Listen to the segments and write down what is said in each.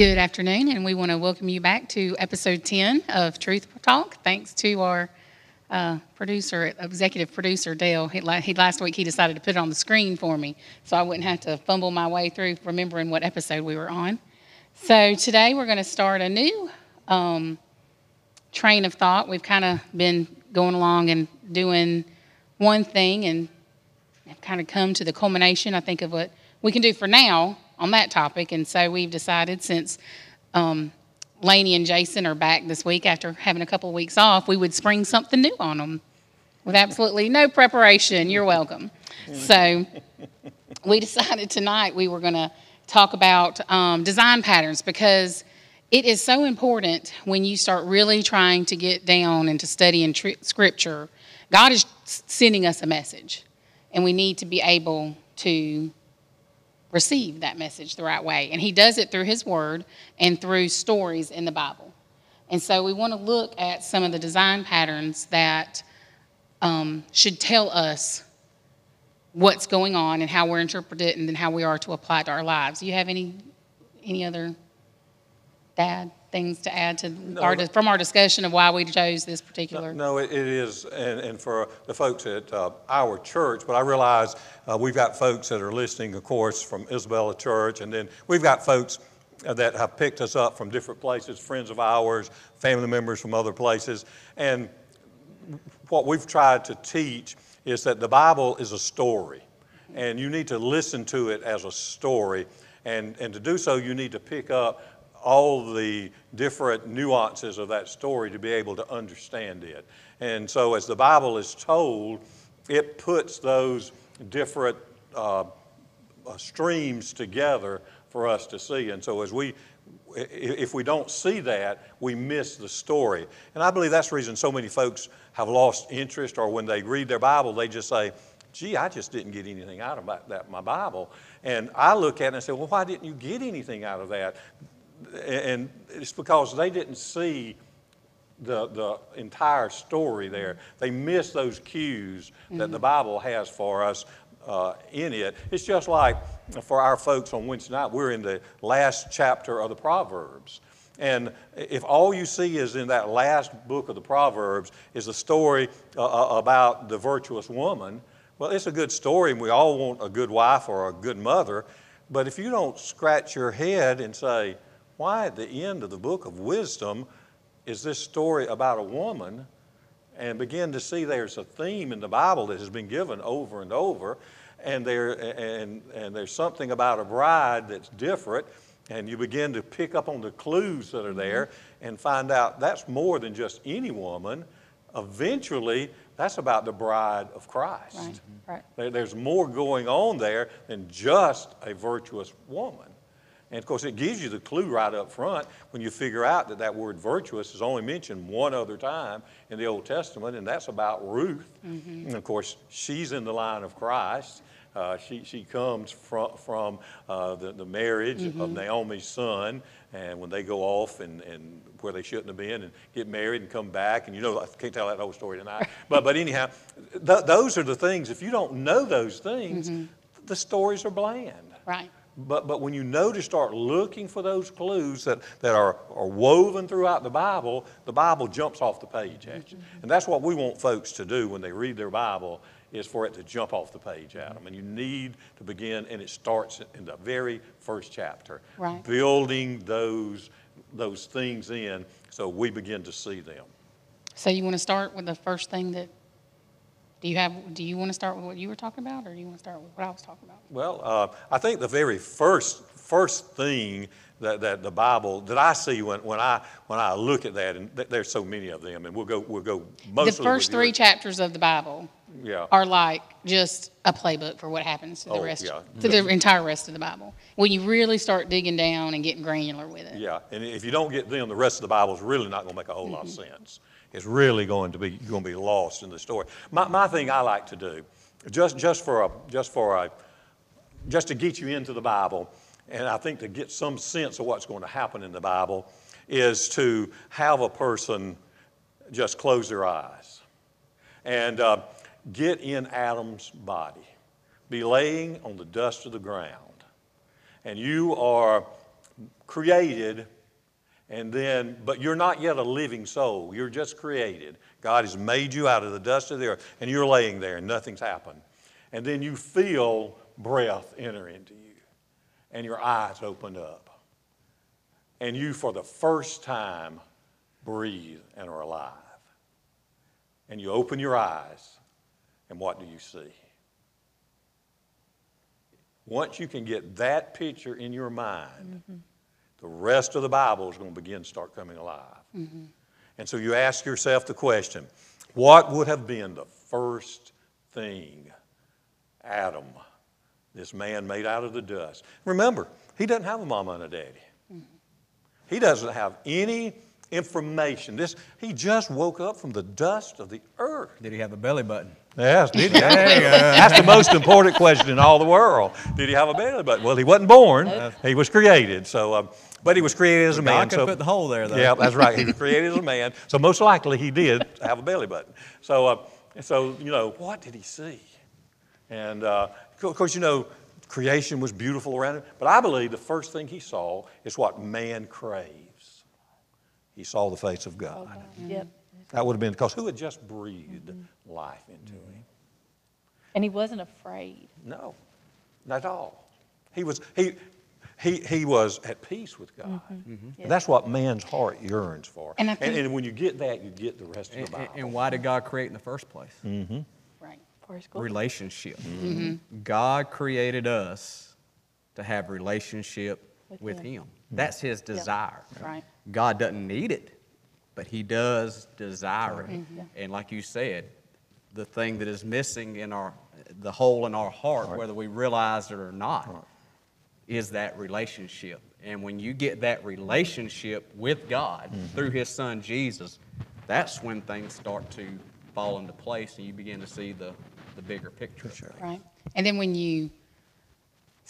Good afternoon, and we want to welcome you back to episode 10 of Truth Talk. Thanks to our uh, producer, executive producer Dale. He, he, last week he decided to put it on the screen for me, so I wouldn't have to fumble my way through remembering what episode we were on. So today we're going to start a new um, train of thought. We've kind of been going along and doing one thing, and have kind of come to the culmination, I think, of what we can do for now on that topic. And so we've decided since um, Laney and Jason are back this week after having a couple of weeks off, we would spring something new on them with absolutely no preparation. You're welcome. So we decided tonight we were going to talk about um, design patterns because it is so important when you start really trying to get down into studying tr- scripture. God is sending us a message, and we need to be able to receive that message the right way. And he does it through his word and through stories in the Bible. And so we want to look at some of the design patterns that um, should tell us what's going on and how we're interpreting it and then how we are to apply it to our lives. Do you have any any other dad things to add to no, our from our discussion of why we chose this particular? No, no it, it is, and, and, for the folks at uh, our church. But I realize uh, we've got folks that are listening, of course, from Isabella Church, and then we've got folks uh, that have picked us up from different places, friends of ours, family members from other places, and what we've tried to teach is that the Bible is a story, and you need to listen to it as a story. And, and to do so, you need to pick up all the different nuances of that story to be able to understand it. And so, as the Bible is told, it puts those different uh, uh, streams together for us to see. And so, as we if we don't see that, we miss the story. And I believe that's the reason so many folks have lost interest, or when they read their Bible, they just say, gee, I just didn't get anything out of that, my Bible. And I look at it and say, well, why didn't you get anything out of that? And it's because they didn't see the, the entire story there. They missed those cues that mm-hmm. the Bible has for us uh, in it. It's just like for our folks on Wednesday night, we're in the last chapter of the Proverbs. And if all you see is in that last book of the Proverbs is a story uh, uh about the virtuous woman, well, it's a good story, and we all want a good wife or a good mother. But if you don't scratch your head and say, why at the end of the book of wisdom is this story about a woman and begin to see there's a theme in the Bible that has been given over and over, and, there, and, and there's something about a bride that's different, and you begin to pick up on the clues that are there mm-hmm. and find out that's more than just any woman. Eventually, that's about the bride of Christ. Right. Right. There, there's more going on there than just a virtuous woman. And of course, it gives you the clue right up front when you figure out that that word virtuous is only mentioned one other time in the Old Testament, and that's about Ruth. Mm-hmm. And of course, she's in the line of Christ. Uh, she, she comes from, from uh, the, the marriage mm-hmm. of Naomi's son, and when they go off and, and where they shouldn't have been and get married and come back, and you know, I can't tell that whole story tonight. but, but anyhow, th- those are the things, if you don't know those things, mm-hmm. the stories are bland. Right. But, but when you know to start looking for those clues that, that are, are woven throughout the Bible, the Bible jumps off the page at you. Mm-hmm. And that's what we want folks to do when they read their Bible is for it to jump off the page at them. And you need to begin, and it starts in the very first chapter, right. building those, those things in so we begin to see them. So you want to start with the first thing that do you have? Do you want to start with what you were talking about, or do you want to start with what I was talking about? Well, uh, I think the very first first thing that, that the Bible that I see when, when I when I look at that, and th- there's so many of them, and we'll go we'll go most. The first three chapters of the Bible. Yeah. Are like just a playbook for what happens to the oh, rest, yeah. to the entire rest of the Bible. When you really start digging down and getting granular with it. Yeah, and if you don't get them, the rest of the Bible is really not going to make a whole mm-hmm. lot of mm-hmm. sense is really going to be going to be lost in the story. My, my thing I like to do, just just for a just for a just to get you into the Bible, and I think to get some sense of what's going to happen in the Bible, is to have a person just close their eyes and uh, get in Adam's body, be laying on the dust of the ground, and you are created, and then, but you're not yet a living soul. You're just created. God has made you out of the dust of the earth, and you're laying there, and nothing's happened. And then you feel breath enter into you, and your eyes open up. And you, for the first time, breathe and are alive. And you open your eyes, and what do you see? Once you can get that picture in your mind, mm-hmm. The rest of the Bible is going to begin to start coming alive. Mm-hmm. And so you ask yourself the question what would have been the first thing Adam, this man made out of the dust? Remember, he doesn't have a mama and a daddy. Mm-hmm. He doesn't have any information. This, he just woke up from the dust of the earth. Did he have a belly button? Yes, did he? That's the most important question in all the world. Did he have a belly button? Well, he wasn't born. He was created. So, um, but he was created as a man. God could so, put the hole there, though. Yeah, that's right. He was created as a man. So most likely he did have a belly button. So, uh, so you know, what did he see? And uh, of course, you know, creation was beautiful around him. But I believe the first thing he saw is what man craves. He saw the face of God. Okay. Yep. That would have been because who had just breathed mm-hmm. life into mm-hmm. him? And he wasn't afraid. No, not at all. He was, he, he, he was at peace with God. Mm-hmm. Mm-hmm. That's what man's heart yearns for. And, think, and, and, when you get that, you get the rest of the Bible. And, why did God create in the first place? Mm-hmm. Right. Relationship. Mm-hmm. God created us to have relationship with, with Him. That's His desire. Right. God doesn't need it but he does desire it. Mm-hmm. And like you said, the thing that is missing in our, the hole in our heart, right. whether we realize it or not, right. is that relationship. And when you get that relationship with God mm-hmm. through His Son Jesus, that's when things start to fall into place and you begin to see the, the bigger picture. Sure. Right. And then when you,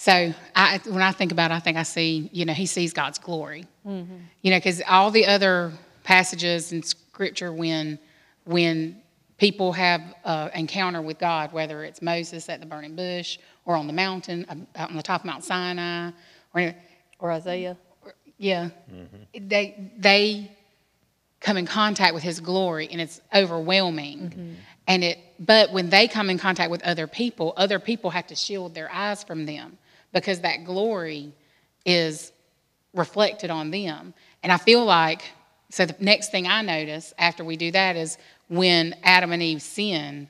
so I, when I think about it, I think I see, you know, He sees God's glory. Mm-hmm. You know, because all the other passages in Scripture when when people have an encounter with God, whether it's Moses at the burning bush or on the mountain, uh, out on the top of Mount Sinai, or, or Isaiah. Yeah, mm-hmm. they they come in contact with His glory, and it's overwhelming. Mm-hmm. And it, but when they come in contact with other people, other people have to shield their eyes from them because that glory is reflected on them. And I feel like so the next thing I notice after we do that is when Adam and Eve sin,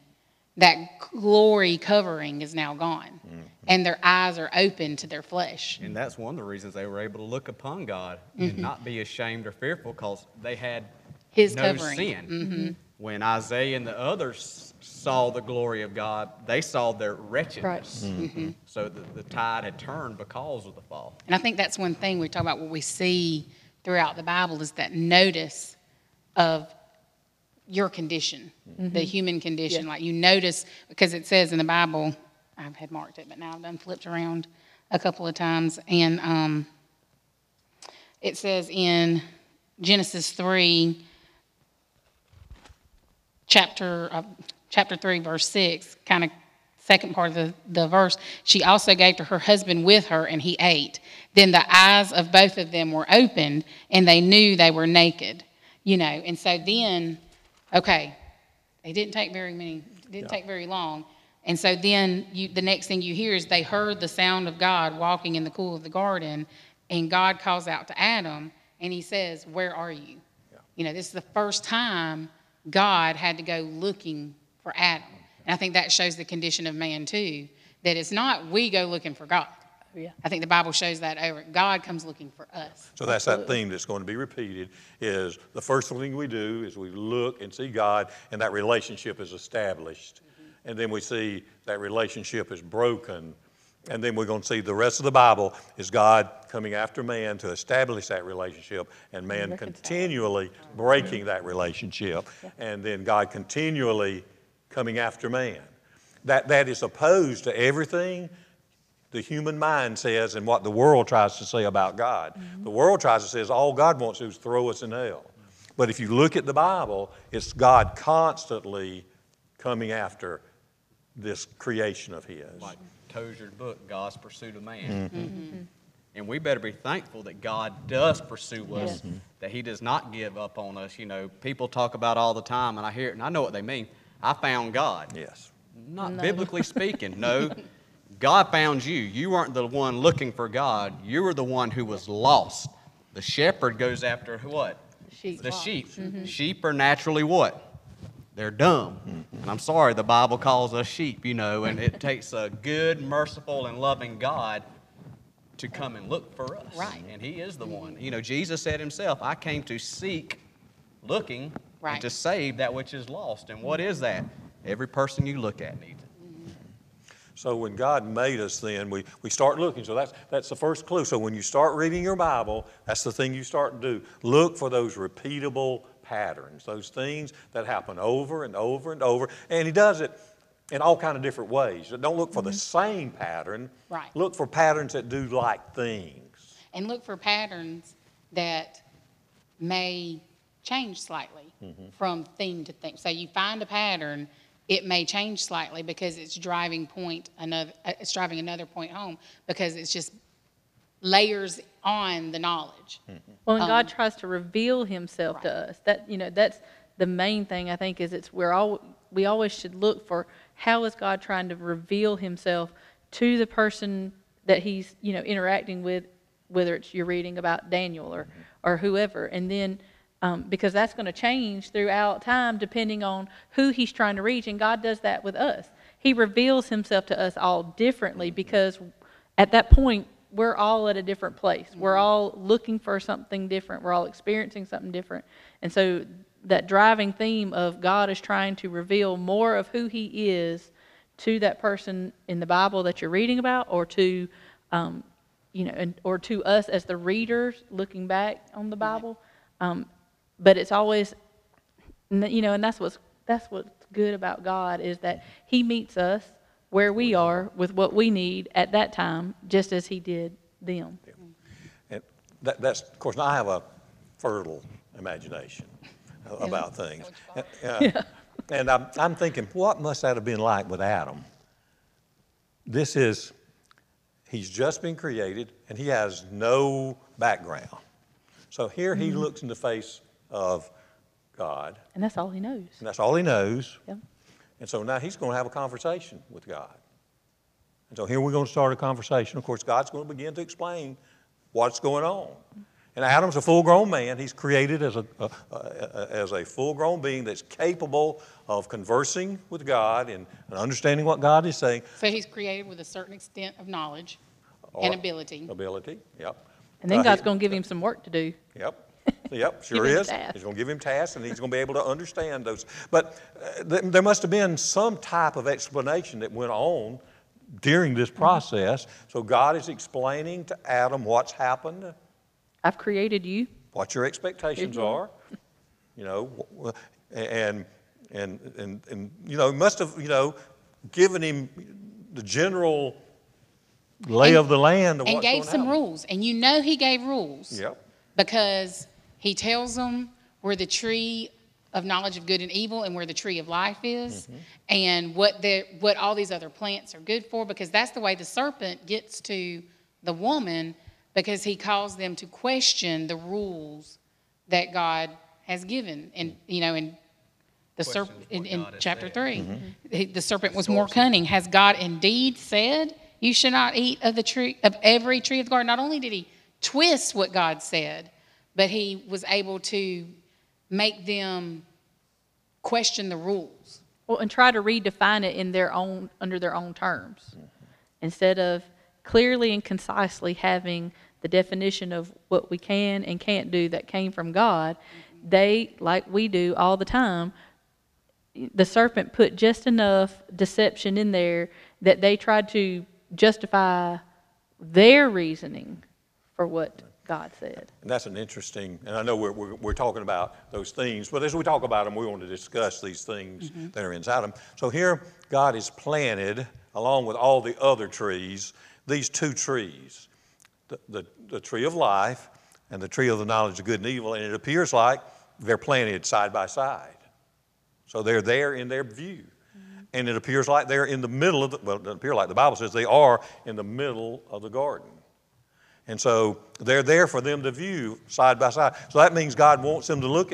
that glory covering is now gone. Mm-hmm. And their eyes are open to their flesh. And that's one of the reasons they were able to look upon God mm-hmm. and not be ashamed or fearful because they had His no covering. sin. Mm-hmm. When Isaiah and the others saw the glory of God, they saw their wretchedness. Right. Mm-hmm. So the, the tide had turned because of the fall. And I think that's one thing we talk about what we see throughout the Bible is that notice of your condition, mm-hmm. the human condition. Yeah. Like you notice, because it says in the Bible, I've had marked it, but now I've done flipped around a couple of times. And um, it says in Genesis 3, chapter, uh, chapter 3, verse 6, kind of second part of the, the verse, she also gave to her husband with her, and he ate. Then the eyes of both of them were opened, and they knew they were naked. You know, and so then, okay, it didn't take very many, didn't yeah. take very long. And so then you, the next thing you hear is they heard the sound of God walking in the cool of the garden, and God calls out to Adam, and he says, Where are you? Yeah. You know, this is the first time God had to go looking for Adam. And I think that shows the condition of man too, that it's not we go looking for God. Yeah. I think the Bible shows that over. God comes looking for us. So that's that theme that's going to be repeated is the first thing we do is we look and see God and that relationship is established. Mm-hmm. And then we see that relationship is broken. And then we're going to see the rest of the Bible is God coming after man to establish that relationship and man continually breaking that relationship. Yeah. And then God continually coming after man. That, that is opposed to everything the human mind says and what the world tries to say about God. Mm-hmm. The world tries to say is all God wants to do is throw us in hell. But if you look at the Bible, it's God constantly coming after this creation of His. Like Tozer's book, God's Pursuit of Man. Mm-hmm. Mm-hmm. And we better be thankful that God does pursue us, Yes. that He does not give up on us. You know, people talk about all the time, and I hear it, and I know what they mean. I found God. Yes. Not No. biblically speaking, no. God found you. You weren't the one looking for God. You were the one who was lost. The shepherd goes after what? Sheep. The sheep. Mm-hmm. Sheep are naturally what? They're dumb. Mm-hmm. And I'm sorry, the Bible calls us sheep, you know, and it takes a good, merciful, and loving God to come and look for us. Right. And He is the one. You know, Jesus said Himself, I came to seek, looking, Right. and to save that which is lost. And what is that? Every person you look at needs it. So when God made us, then we, we start looking. So that's, that's the first clue. So when you start reading your Bible, that's the thing you start to do. Look for those repeatable patterns, those things that happen over and over and over. And He does it in all kind of different ways. Don't look for the mm-hmm. same pattern. Right. Look for patterns that do like things. and look for patterns that may change slightly from theme to theme. So you find a pattern, it may change slightly because it's driving point another, uh, it's driving another point home because it's just layers on the knowledge. Well, and God Um, tries to reveal Himself to us. That you know, that's the main thing I think is it's we're all we always should look for how is God trying to reveal Himself to the person that He's you know interacting with, whether it's you're reading about Daniel or or whoever, and then. Um, because that's going to change throughout time depending on who he's trying to reach. And God does that with us. He reveals himself to us all differently because at that point, we're all at a different place. We're all looking for something different. We're all experiencing something different. And so that driving theme of God is trying to reveal more of who He is to that person in the Bible that you're reading about, or to, um, you know, and, or to us as the readers looking back on the Bible. Um, but it's always, you know, and that's what's that's what's good about God is that He meets us where we are with what we need at that time, just as He did them. And that, that's, of course, I have a fertile imagination about things. Yeah. And I'm, I'm thinking, what must that have been like with Adam? This is, he's just been created and he has no background. So here he mm-hmm. looks in the face of God, And that's all He knows. and that's all he knows. Yep. And so now he's going to have a conversation with God. And so here we're going to start a conversation. Of course, God's going to begin to explain what's going on. And Adam's a full grown man. He's created as a, a, a- as a full grown being that's capable of conversing with God and, and understanding what God is saying. So he's created with a certain extent of knowledge and ability. Ability, yep. And then Uh, God's going to give him some work to do. Yep. Yep, sure is. He's going to give him tasks and he's going to be able to understand those. But uh, th- there must have been some type of explanation that went on during this process. So God is explaining to Adam what's happened, I've created you. what your expectations you are. you know, and, and, and, and, you know, must have, you know, given him the general lay And- of the land And gave some happen. rules. And you know he gave rules. Yep. because he tells them where the tree of knowledge of good and evil and where the tree of life is Mm-hmm. and what the what all these other plants are good for because that's the way the serpent gets to the woman because he calls them to question the rules that God has given and you know in the serpent in, in chapter said. 3 Mm-hmm. he- the serpent was more cunning has God indeed said you should not eat of the tree of every tree of the garden not only did he twist what God said but he was able to make them question the rules. Well, and try to redefine it in their own, under their own terms. Mm-hmm. Instead of clearly and concisely having the definition of what we can and can't do that came from God, mm-hmm. they, like we do all the time, the serpent put just enough deception in there that they tried to justify their reasoning for what God said. And that's an interesting, and I know we're, we're, we're talking about those things, but as we talk about them, we want to discuss these things mm-hmm. that are inside them. So here, God has planted, along with all the other trees, these two trees the, the, the tree of life and the tree of the knowledge of good and evil, and it appears like they're planted side by side. So they're there in their view. Mm-hmm. And it appears like they're in the middle of the, well, it doesn't appear like the Bible says they are in the middle of the garden. And so they're there for them to view side by side. So that means God wants them to look